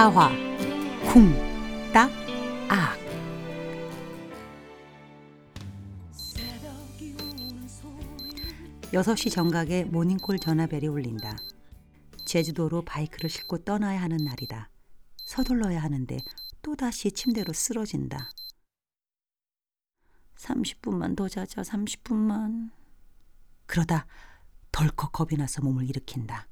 사화 쿵, 딱, 악 여섯 시 정각에 모닝콜 전화벨이 울린다. 제주도로 바이크를 싣고 떠나야 하는 날이다. 서둘러야 하는데 또다시 침대로 쓰러진다. 30분만 더 자자, 30분만. 그러다 덜컥 겁이 나서 몸을 일으킨다.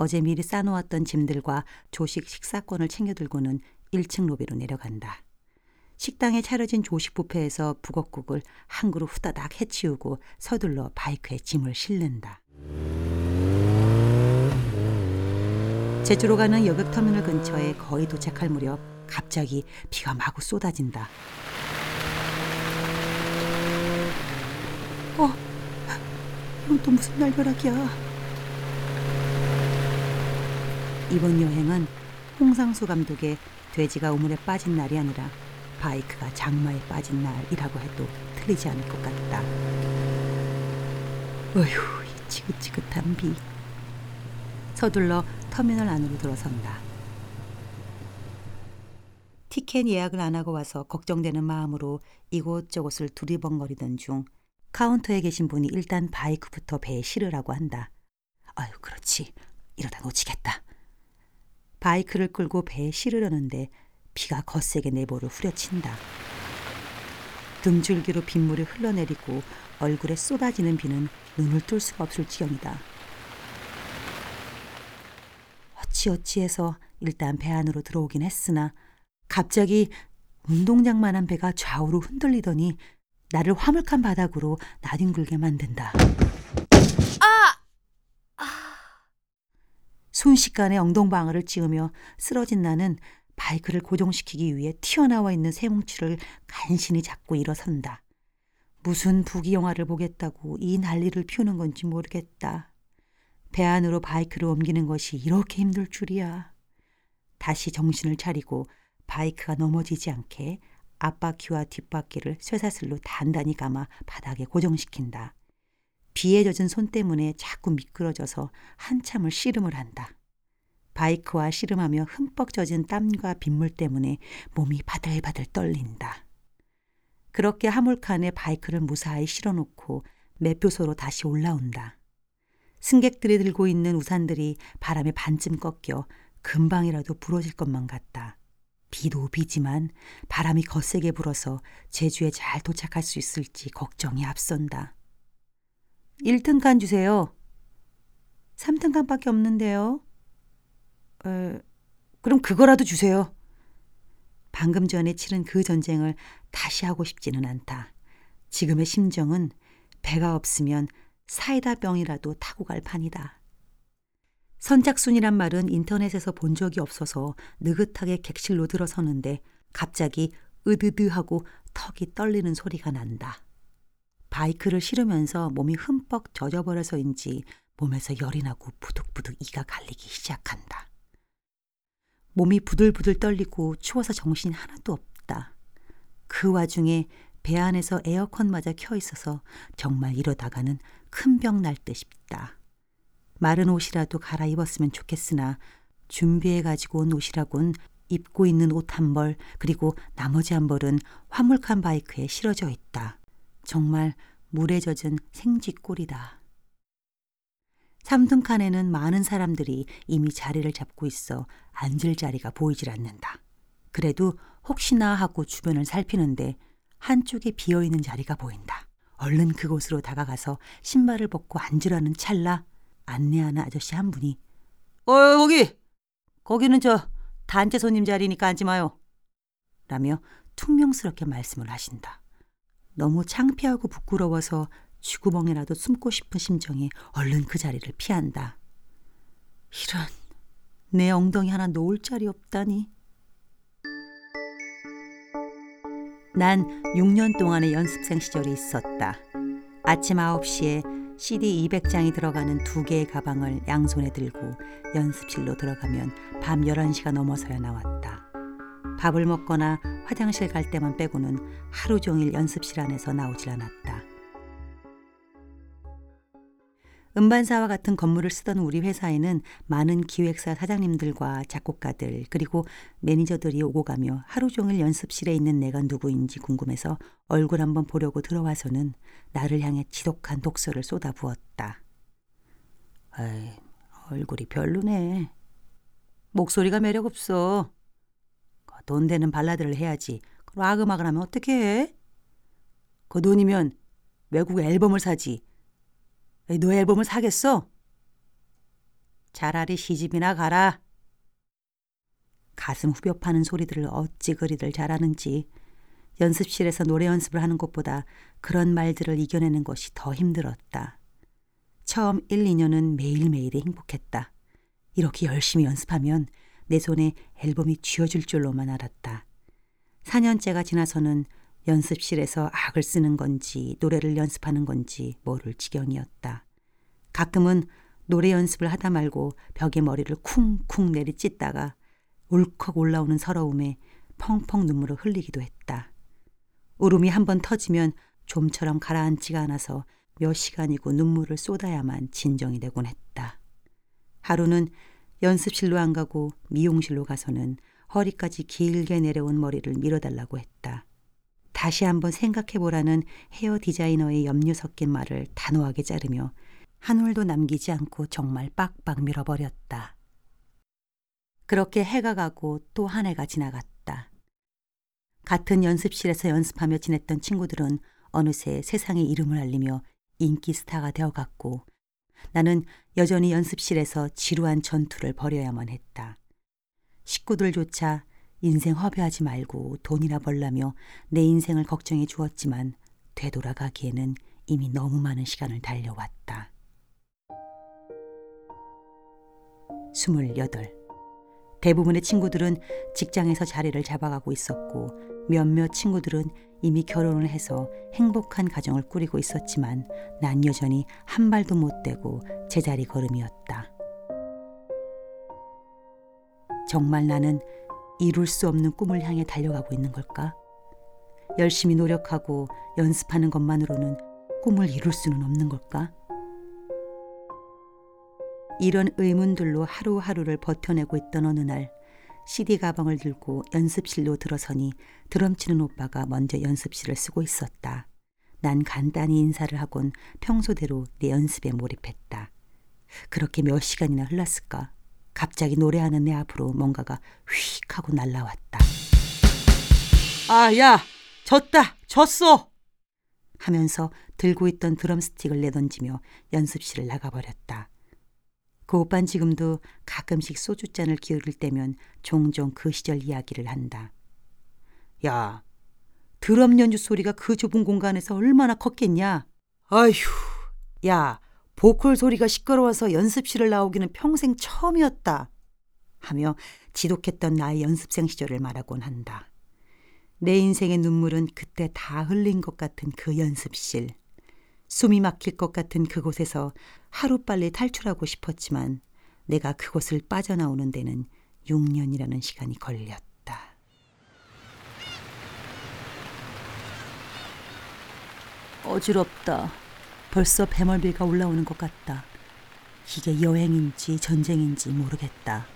어제 미리 싸놓았던 짐들과 조식 식사권을 챙겨 들고는 1층 로비로 내려간다. 식당에 차려진 조식 뷔페에서 북엇국을 한 그릇 후다닥 해치우고 서둘러 바이크에 짐을 실는다. 제주로 가는 여객 터미널 근처에 거의 도착할 무렵 갑자기 비가 마구 쏟아진다. 어, 이건 또 무슨 날벼락이야. 이번 여행은 홍상수 감독의 돼지가 우물에 빠진 날이 아니라 바이크가 장마에 빠진 날이라고 해도 틀리지 않을 것 같다. 어휴, 이 지긋지긋한 비. 서둘러 터미널 안으로 들어선다. 티켓 예약을 안 하고 와서 걱정되는 마음으로 이곳저곳을 두리번거리던 중 카운터에 계신 분이 일단 바이크부터 배에 실으라고 한다. 아유, 그렇지. 이러다 놓치겠다. 바이크를 끌고 배에 실으려는데 비가 거세게 내보를 후려친다. 등줄기로 빗물이 흘러내리고 얼굴에 쏟아지는 비는 눈을 뜰 수가 없을 지경이다. 어찌어찌해서 일단 배 안으로 들어오긴 했으나 갑자기 운동장만한 배가 좌우로 흔들리더니 나를 화물칸 바닥으로 나뒹굴게 만든다. 순식간에 엉덩방아를 찌으며 쓰러진 나는 바이크를 고정시키기 위해 튀어나와 있는 새뭉치를 간신히 잡고 일어선다. 무슨 부귀영화를 보겠다고 이 난리를 피우는 건지 모르겠다. 배 안으로 바이크를 옮기는 것이 이렇게 힘들 줄이야. 다시 정신을 차리고 바이크가 넘어지지 않게 앞바퀴와 뒷바퀴를 쇠사슬로 단단히 감아 바닥에 고정시킨다. 비에 젖은 손 때문에 자꾸 미끄러져서 한참을 씨름을 한다. 바이크와 씨름하며 흠뻑 젖은 땀과 빗물 때문에 몸이 바들바들 떨린다. 그렇게 화물칸에 바이크를 무사히 실어놓고 매표소로 다시 올라온다. 승객들이 들고 있는 우산들이 바람에 반쯤 꺾여 금방이라도 부러질 것만 같다. 비도 비지만 바람이 거세게 불어서 제주에 잘 도착할 수 있을지 걱정이 앞선다. 1등 칸 주세요. 3등 칸밖에 없는데요. 에, 그럼 그거라도 주세요. 방금 전에 치른 그 전쟁을 다시 하고 싶지는 않다. 지금의 심정은 배가 없으면 사이다 병이라도 타고 갈 판이다. 선착순이란 말은 인터넷에서 본 적이 없어서 느긋하게 객실로 들어서는데 갑자기 으드드 하고 턱이 떨리는 소리가 난다. 바이크를 실으면서 몸이 흠뻑 젖어버려서인지 몸에서 열이 나고 부득부득 이가 갈리기 시작한다. 몸이 부들부들 떨리고 추워서 정신이 하나도 없다. 그 와중에 배 안에서 에어컨마저 켜 있어서 정말 이러다가는 큰 병 날 듯 싶다. 마른 옷이라도 갈아입었으면 좋겠으나 준비해 가지고 온 옷이라곤 입고 있는 옷 한 벌 그리고 나머지 한 벌은 화물칸 바이크에 실어져 있다. 정말 물에 젖은 생쥐꼴이다. 3등 칸에는 많은 사람들이 이미 자리를 잡고 있어 앉을 자리가 보이질 않는다. 그래도 혹시나 하고 주변을 살피는데 한쪽에 비어 있는 자리가 보인다. 얼른 그곳으로 다가가서 신발을 벗고 앉으라는 찰나 안내하는 아저씨 한 분이 어 거기 거기는 저 단체 손님 자리니까 앉지 마요. 라며 퉁명스럽게 말씀을 하신다. 너무 창피하고 부끄러워서 쥐구멍에라도 숨고 싶은 심정에 얼른 그 자리를 피한다. 이런 내 엉덩이 하나 놓을 자리 없다니. 난 6년 동안의 연습생 시절이 있었다. 아침 9시에 CD 200장이 들어가는 두 개의 가방을 양손에 들고 연습실로 들어가면 밤 11시가 넘어서야 나왔다. 밥을 먹거나 화장실 갈 때만 빼고는 하루 종일 연습실 안에서 나오질 않았다. 음반사와 같은 건물을 쓰던 우리 회사에는 많은 기획사 사장님들과 작곡가들 그리고 매니저들이 오고 가며 하루 종일 연습실에 있는 내가 누구인지 궁금해서 얼굴 한번 보려고 들어와서는 나를 향해 지독한 독서를 쏟아부었다. 에이, 얼굴이 별로네. 목소리가 매력 없어. 돈 되는 발라드를 해야지. 그럼 아금아금 하면 어떻게 해? 그 돈이면 외국 앨범을 사지. 너 앨범을 사겠어? 차라리 시집이나 가라. 가슴 후벼 파는 소리들을 어찌 그리들 잘하는지 연습실에서 노래 연습을 하는 것보다 그런 말들을 이겨내는 것이 더 힘들었다. 처음 1, 2년은 매일매일이 행복했다. 이렇게 열심히 연습하면 내 손에 앨범이 쥐어질 줄로만 알았다. 4년째가 지나서는 연습실에서 악을 쓰는 건지 노래를 연습하는 건지 모를 지경이었다. 가끔은 노래 연습을 하다 말고 벽에 머리를 쿵쿵 내리찢다가 울컥 올라오는 서러움에 펑펑 눈물을 흘리기도 했다. 울음이 한 번 터지면 좀처럼 가라앉지가 않아서 몇 시간이고 눈물을 쏟아야만 진정이 되곤 했다. 하루는 연습실로 안 가고 미용실로 가서는 허리까지 길게 내려온 머리를 밀어달라고 했다. 다시 한번 생각해보라는 헤어 디자이너의 염려 섞인 말을 단호하게 자르며 한 올도 남기지 않고 정말 빡빡 밀어버렸다. 그렇게 해가 가고 또 한 해가 지나갔다. 같은 연습실에서 연습하며 지냈던 친구들은 어느새 세상에 이름을 알리며 인기 스타가 되어갔고 나는 여전히 연습실에서 지루한 전투를 벌여야만 했다. 식구들조차 인생 허비하지 말고 돈이나 벌라며 내 인생을 걱정해 주었지만 되돌아가기에는 이미 너무 많은 시간을 달려왔다. 스물여덟. 대부분의 친구들은 직장에서 자리를 잡아가고 있었고 몇몇 친구들은 이미 결혼을 해서 행복한 가정을 꾸리고 있었지만 난 여전히 한 발도 못 대고 제자리 걸음이었다. 정말 나는 이룰 수 없는 꿈을 향해 달려가고 있는 걸까? 열심히 노력하고 연습하는 것만으로는 꿈을 이룰 수는 없는 걸까? 이런 의문들로 하루하루를 버텨내고 있던 어느 날 CD 가방을 들고 연습실로 들어서니 드럼 치는 오빠가 먼저 연습실을 쓰고 있었다. 난 간단히 인사를 하곤 평소대로 내 연습에 몰입했다. 그렇게 몇 시간이나 흘렀을까? 갑자기 노래하는 내 앞으로 뭔가가 휙 하고 날라왔다. 아, 야! 졌다! 졌어! 하면서 들고 있던 드럼 스틱을 내던지며 연습실을 나가버렸다. 그 오빤 지금도 가끔씩 소주잔을 기울일 때면 종종 그 시절 이야기를 한다. 야, 드럼 연주 소리가 그 좁은 공간에서 얼마나 컸겠냐? 아휴, 야, 보컬 소리가 시끄러워서 연습실을 나오기는 평생 처음이었다. 하며 지독했던 나의 연습생 시절을 말하곤 한다. 내 인생의 눈물은 그때 다 흘린 것 같은 그 연습실. 숨이 막힐 것 같은 그곳에서 하루빨리 탈출하고 싶었지만 내가 그곳을 빠져나오는 데는 6년이라는 시간이 걸렸다. 어지럽다. 벌써 배멀비가 올라오는 것 같다. 이게 여행인지 전쟁인지 모르겠다.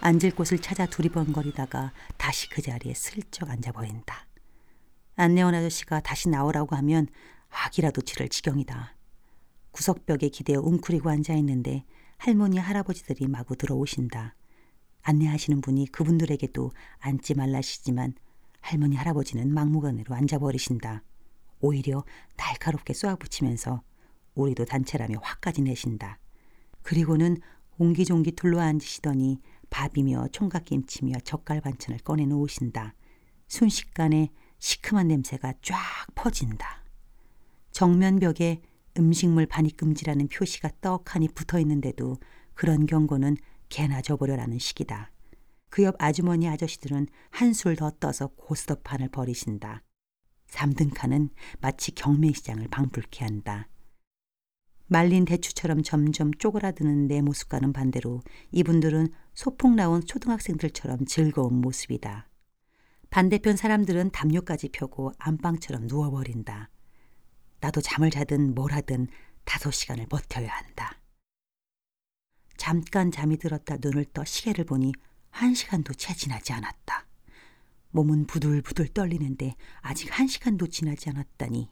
앉을 곳을 찾아 두리번거리다가 다시 그 자리에 슬쩍 앉아버린다. 안내원 아저씨가 다시 나오라고 하면 악이라도 치를 지경이다. 구석벽에 기대어 웅크리고 앉아 있는데 할머니 할아버지들이 마구 들어오신다. 안내하시는 분이 그분들에게도 앉지 말라시지만 할머니 할아버지는 막무가내로 앉아버리신다. 오히려 날카롭게 쏘아붙이면서 우리도 단체라며 화까지 내신다. 그리고는 옹기종기 둘러앉으시더니 밥이며 총각김치며 젓갈 반찬을 꺼내 놓으신다. 순식간에 시큼한 냄새가 쫙 퍼진다. 정면벽에 음식물 반입 금지라는 표시가 떡하니 붙어 있는데도 그런 경고는 개나 줘버려라는 식이다. 그 옆 아주머니 아저씨들은 한술 더 떠서 고스톱판을 버리신다. 3등 칸은 마치 경매시장을 방불케 한다. 말린 대추처럼 점점 쪼그라드는 내 모습과는 반대로 이분들은 소풍 나온 초등학생들처럼 즐거운 모습이다. 반대편 사람들은 담요까지 펴고 안방처럼 누워버린다. 나도 잠을 자든 뭘 하든 다섯 시간을 버텨야 한다. 잠깐 잠이 들었다 눈을 떠 시계를 보니 한 시간도 채 지나지 않았다. 몸은 부들부들 떨리는데 아직 한 시간도 지나지 않았다니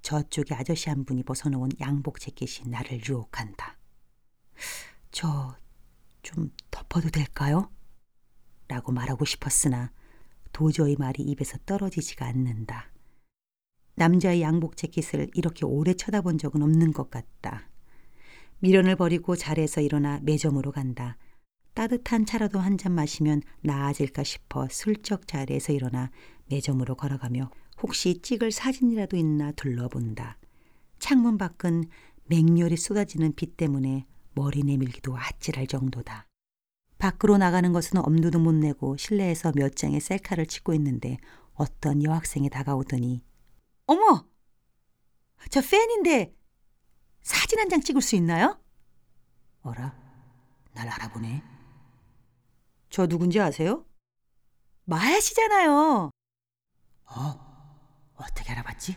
저쪽에 아저씨 한 분이 벗어놓은 양복 재킷이 나를 유혹한다. 저 좀 덮어도 될까요? 라고 말하고 싶었으나 도저히 말이 입에서 떨어지지가 않는다. 남자의 양복 재킷을 이렇게 오래 쳐다본 적은 없는 것 같다. 미련을 버리고 자리에서 일어나 매점으로 간다. 따뜻한 차라도 한 잔 마시면 나아질까 싶어 슬쩍 자리에서 일어나 매점으로 걸어가며 혹시 찍을 사진이라도 있나 둘러본다. 창문 밖은 맹렬히 쏟아지는 빛 때문에 머리 내밀기도 아찔할 정도다. 밖으로 나가는 것은 엄두도 못 내고 실내에서 몇 장의 셀카를 찍고 있는데 어떤 여학생이 다가오더니 어머! 저 팬인데 사진 한 장 찍을 수 있나요? 어라? 날 알아보네. 저 누군지 아세요? 마야 씨잖아요. 어? 어떻게 알아봤지?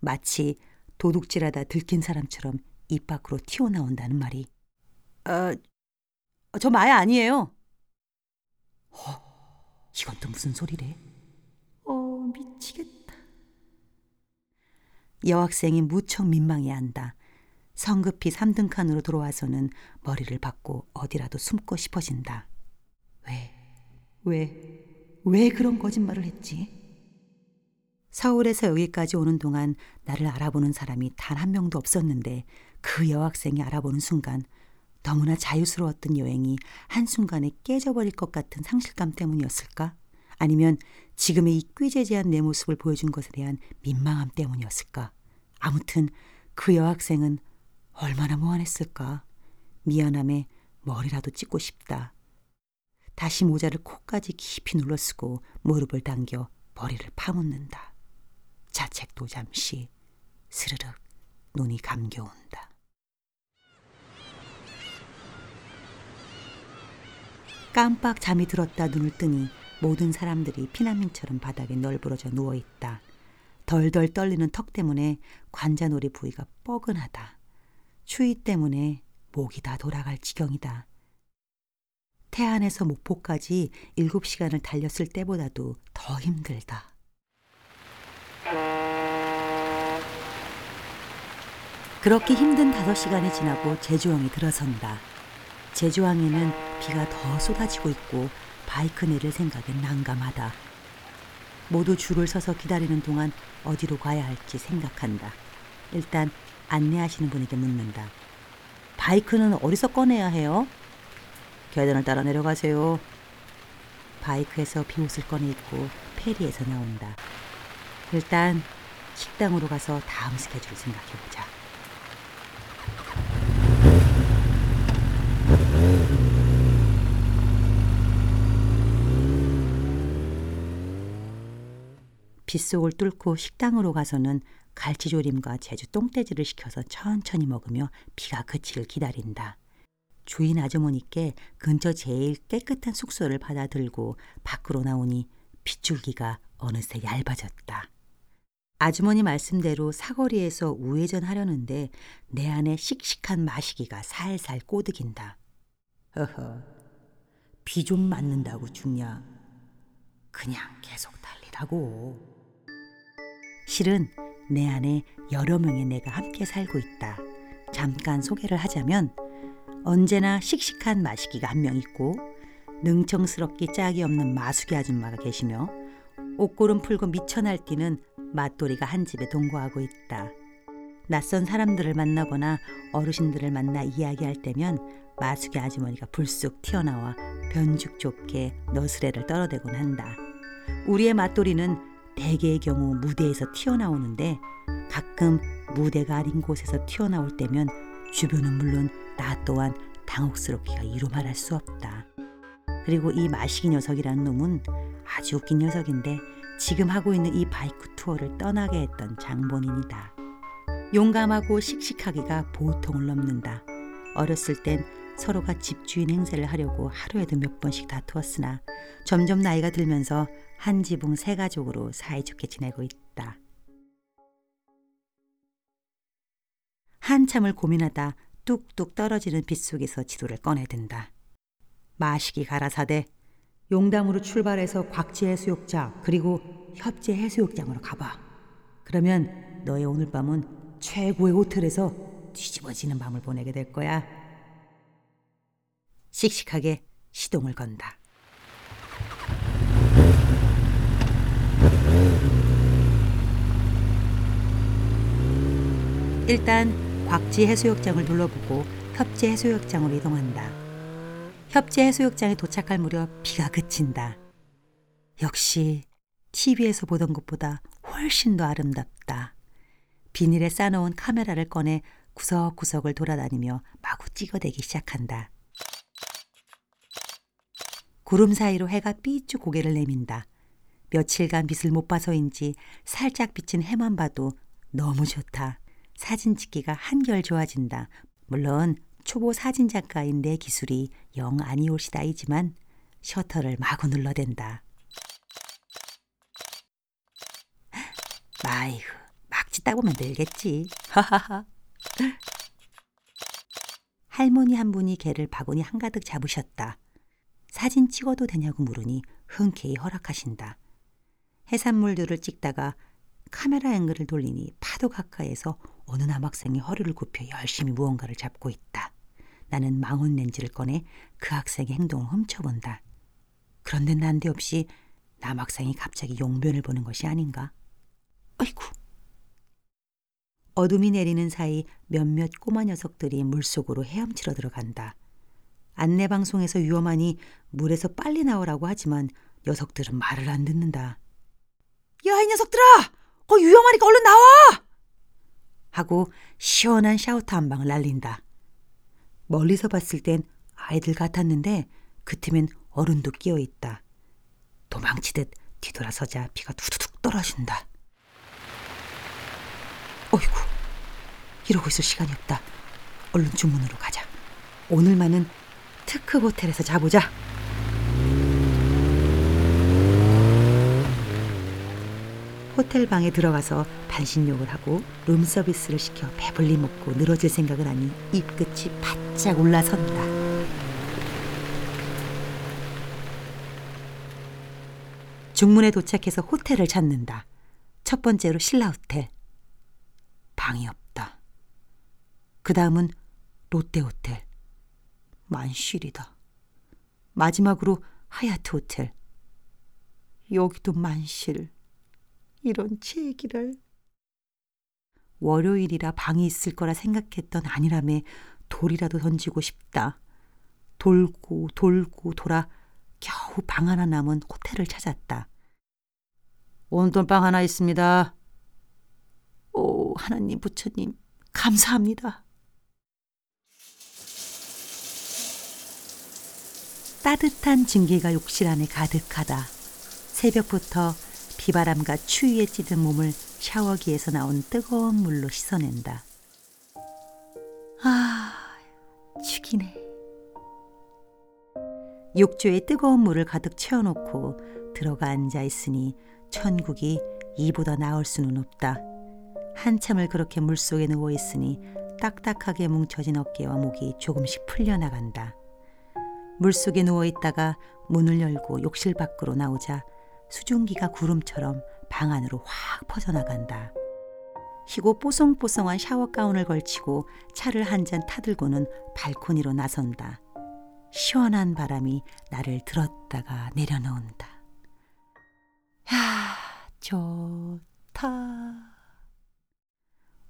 마치 도둑질하다 들킨 사람처럼 입 밖으로 튀어나온다는 말이. 어, 저 마야 아니에요. 어, 이건 또 무슨 소리래? 어, 미치겠다. 여학생이 무척 민망해한다. 성급히 3등 칸으로 들어와서는 머리를 박고 어디라도 숨고 싶어진다. 왜, 왜, 왜 그런 거짓말을 했지? 서울에서 여기까지 오는 동안 나를 알아보는 사람이 단 한 명도 없었는데 그 여학생이 알아보는 순간 너무나 자유스러웠던 여행이 한순간에 깨져버릴 것 같은 상실감 때문이었을까? 아니면 지금의 이 꾀재재한 내 모습을 보여준 것에 대한 민망함 때문이었을까? 아무튼 그 여학생은 얼마나 무안했을까? 미안함에 머리라도 찢고 싶다. 다시 모자를 코까지 깊이 눌러쓰고 무릎을 당겨 머리를 파묻는다. 자책도 잠시 스르륵 눈이 감겨온다. 깜빡 잠이 들었다 눈을 뜨니 모든 사람들이 피난민처럼 바닥에 널브러져 누워 있다. 덜덜 떨리는 턱 때문에 관자놀이 부위가 뻐근하다. 추위 때문에 목이 다 돌아갈 지경이다. 태안에서 목포까지 7시간을 달렸을 때보다도 더 힘들다. 그렇게 힘든 5시간이 지나고 제주항이 들어선다. 제주항에는 비가 더 쏟아지고 있고 바이크 내릴 생각엔 난감하다. 모두 줄을 서서 기다리는 동안 어디로 가야 할지 생각한다. 일단 안내하시는 분에게 묻는다. 바이크는 어디서 꺼내야 해요? 계단을 따라 내려가세요. 바이크에서 비옷을 꺼내 입고 페리에서 나온다. 일단 식당으로 가서 다음 스케줄을 생각해보자. 빗속을 뚫고 식당으로 가서는 갈치조림과 제주 똥돼지를 시켜서 천천히 먹으며 비가 그치를 기다린다. 주인 아주머니께 근처 제일 깨끗한 숙소를 받아들고 밖으로 나오니 빗줄기가 어느새 얇아졌다. 아주머니 말씀대로 사거리에서 우회전하려는데 내 안에 씩씩한 마시기가 살살 꼬드긴다. 허허, 비 좀 맞는다고 죽냐? 그냥 계속 달리라고. 실은 내 안에 여러 명의 내가 함께 살고 있다. 잠깐 소개를 하자면 언제나 씩씩한 마시기가 한 명 있고 능청스럽기 짝이 없는 마수기 아줌마가 계시며 옷고름 풀고 미쳐 날뛰는 맞돌이가 한 집에 동거하고 있다. 낯선 사람들을 만나거나 어르신들을 만나 이야기할 때면 마수기 아주머니가 불쑥 튀어나와 변죽 좋게 너스레를 떨어대곤 한다. 우리의 맞돌이는 대개의 경우 무대에서 튀어나오는데 가끔 무대가 아닌 곳에서 튀어나올 때면 주변은 물론 나 또한 당혹스럽기가 이루 말할 수 없다. 그리고 이 마시기 녀석이라는 놈은 아주 웃긴 녀석인데 지금 하고 있는 이 바이크 투어를 떠나게 했던 장본인이다. 용감하고 씩씩하기가 보통을 넘는다. 어렸을 땐 서로가 집주인 행세를 하려고 하루에도 몇 번씩 다투었으나 점점 나이가 들면서 한 지붕 세 가족으로 사이좋게 지내고 있다. 한참을 고민하다 뚝뚝 떨어지는 빗속에서 지도를 꺼내든다. 마시기 가라사대 용담으로 출발해서 곽지 해수욕장 그리고 협재 해수욕장으로 가봐. 그러면 너의 오늘 밤은 최고의 호텔에서 뒤집어지는 밤을 보내게 될 거야. 씩씩하게 시동을 건다. 일단 곽지 해수욕장을 둘러보고 협재 해수욕장으로 이동한다. 협재 해수욕장에 도착할 무렵 비가 그친다. 역시 TV에서 보던 것보다 훨씬 더 아름답다. 비닐에 싸놓은 카메라를 꺼내 구석구석을 돌아다니며 마구 찍어대기 시작한다. 구름 사이로 해가 삐쭉 고개를 내민다. 며칠간 빛을 못 봐서인지 살짝 비친 해만 봐도 너무 좋다. 사진 찍기가 한결 좋아진다. 물론 초보 사진 작가인 내 기술이 영 아니올시다이지만 셔터를 마구 눌러댄다. 마이흐, 막 찍다 보면 늘겠지. 하하하. 할머니 한 분이 개를 바구니 한가득 잡으셨다. 사진 찍어도 되냐고 물으니 흔쾌히 허락하신다. 해산물들을 찍다가 카메라 앵글을 돌리니 파도 가까이에서 어느 남학생이 허리를 굽혀 열심히 무언가를 잡고 있다. 나는 망원 렌즈를 꺼내 그 학생의 행동을 훔쳐본다. 그런데 난데없이 남학생이 갑자기 용변을 보는 것이 아닌가? 아이고. 어둠이 내리는 사이 몇몇 꼬마 녀석들이 물속으로 헤엄치러 들어간다. 안내방송에서 위험하니 물에서 빨리 나오라고 하지만 녀석들은 말을 안 듣는다. 야, 이 녀석들아! 거 위험하니까 얼른 나와! 하고 시원한 샤우터 한 방을 날린다. 멀리서 봤을 땐 아이들 같았는데 그 틈엔 어른도 끼어 있다. 도망치듯 뒤돌아서자 비가 두두둑 떨어진다. 어이구, 이러고 있을 시간이 없다. 얼른 주문으로 가자. 오늘만은 특급 호텔에서 자보자. 호텔 방에 들어가서 반신욕을 하고 룸서비스를 시켜 배불리 먹고 늘어질 생각을 하니 입끝이 바짝 올라선다. 중문에 도착해서 호텔을 찾는다. 첫 번째로 신라 호텔. 방이 없다. 그 다음은 롯데 호텔. 만실이다. 마지막으로 하얏트 호텔. 여기도 만실. 이런 제기를. 월요일이라 방이 있을 거라 생각했던 아니람에 돌이라도 던지고 싶다. 돌고 돌고 돌아 겨우 방 하나 남은 호텔을 찾았다. 온돈방 하나 있습니다. 오, 하나님 부처님, 감사합니다. 따뜻한 증기가 욕실 안에 가득하다. 새벽부터 비바람과 추위에 찌든 몸을 샤워기에서 나온 뜨거운 물로 씻어낸다. 아, 죽이네. 욕조에 뜨거운 물을 가득 채워놓고 들어가 앉아 있으니 천국이 이보다 나을 수는 없다. 한참을 그렇게 물속에 누워 있으니 딱딱하게 뭉쳐진 어깨와 목이 조금씩 풀려나간다. 물속에 누워 있다가 문을 열고 욕실 밖으로 나오자 수증기가 구름처럼 방 안으로 확 퍼져나간다. 희고 뽀송뽀송한 샤워 가운을 걸치고 차를 한 잔 타들고는 발코니로 나선다. 시원한 바람이 나를 들었다가 내려놓는다. 야, 좋다.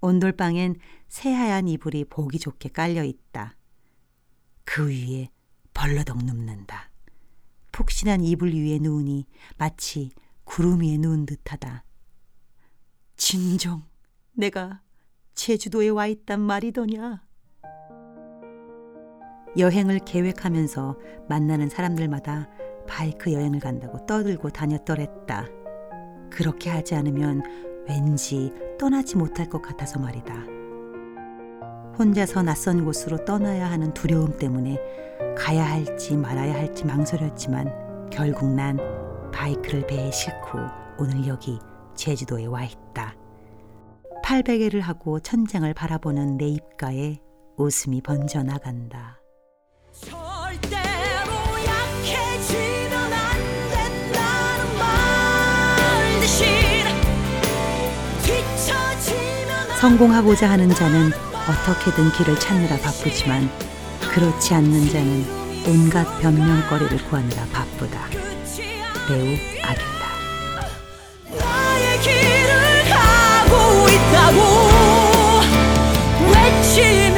온돌방엔 새하얀 이불이 보기 좋게 깔려 있다. 그 위에 벌러덩 눕는다. 푹신한 이불 위에 누우니 마치 구름 위에 누운 듯하다. 진정, 내가 제주도에 와 있단 말이더냐. 여행을 계획하면서 만나는 사람들마다 바이크 여행을 간다고 떠들고 다녔더랬다. 그렇게 하지 않으면 왠지 떠나지 못할 것 같아서 말이다. 혼자서 낯선 곳으로 떠나야 하는 두려움 때문에 가야 할지 말아야 할지 망설였지만 결국 난 바이크를 배에 싣고 오늘 여기 제주도에 와 있다. 팔베개를 하고 천장을 바라보는 내 입가에 웃음이 번져 나간다. 성공하고자 하는 자는 어떻게든 길을 찾느라 바쁘지만 그렇지 않는 자는 온갖 변명거리를 구하느라 바쁘다. 배우 아길라. 나의 길을 가고 있다고 외치며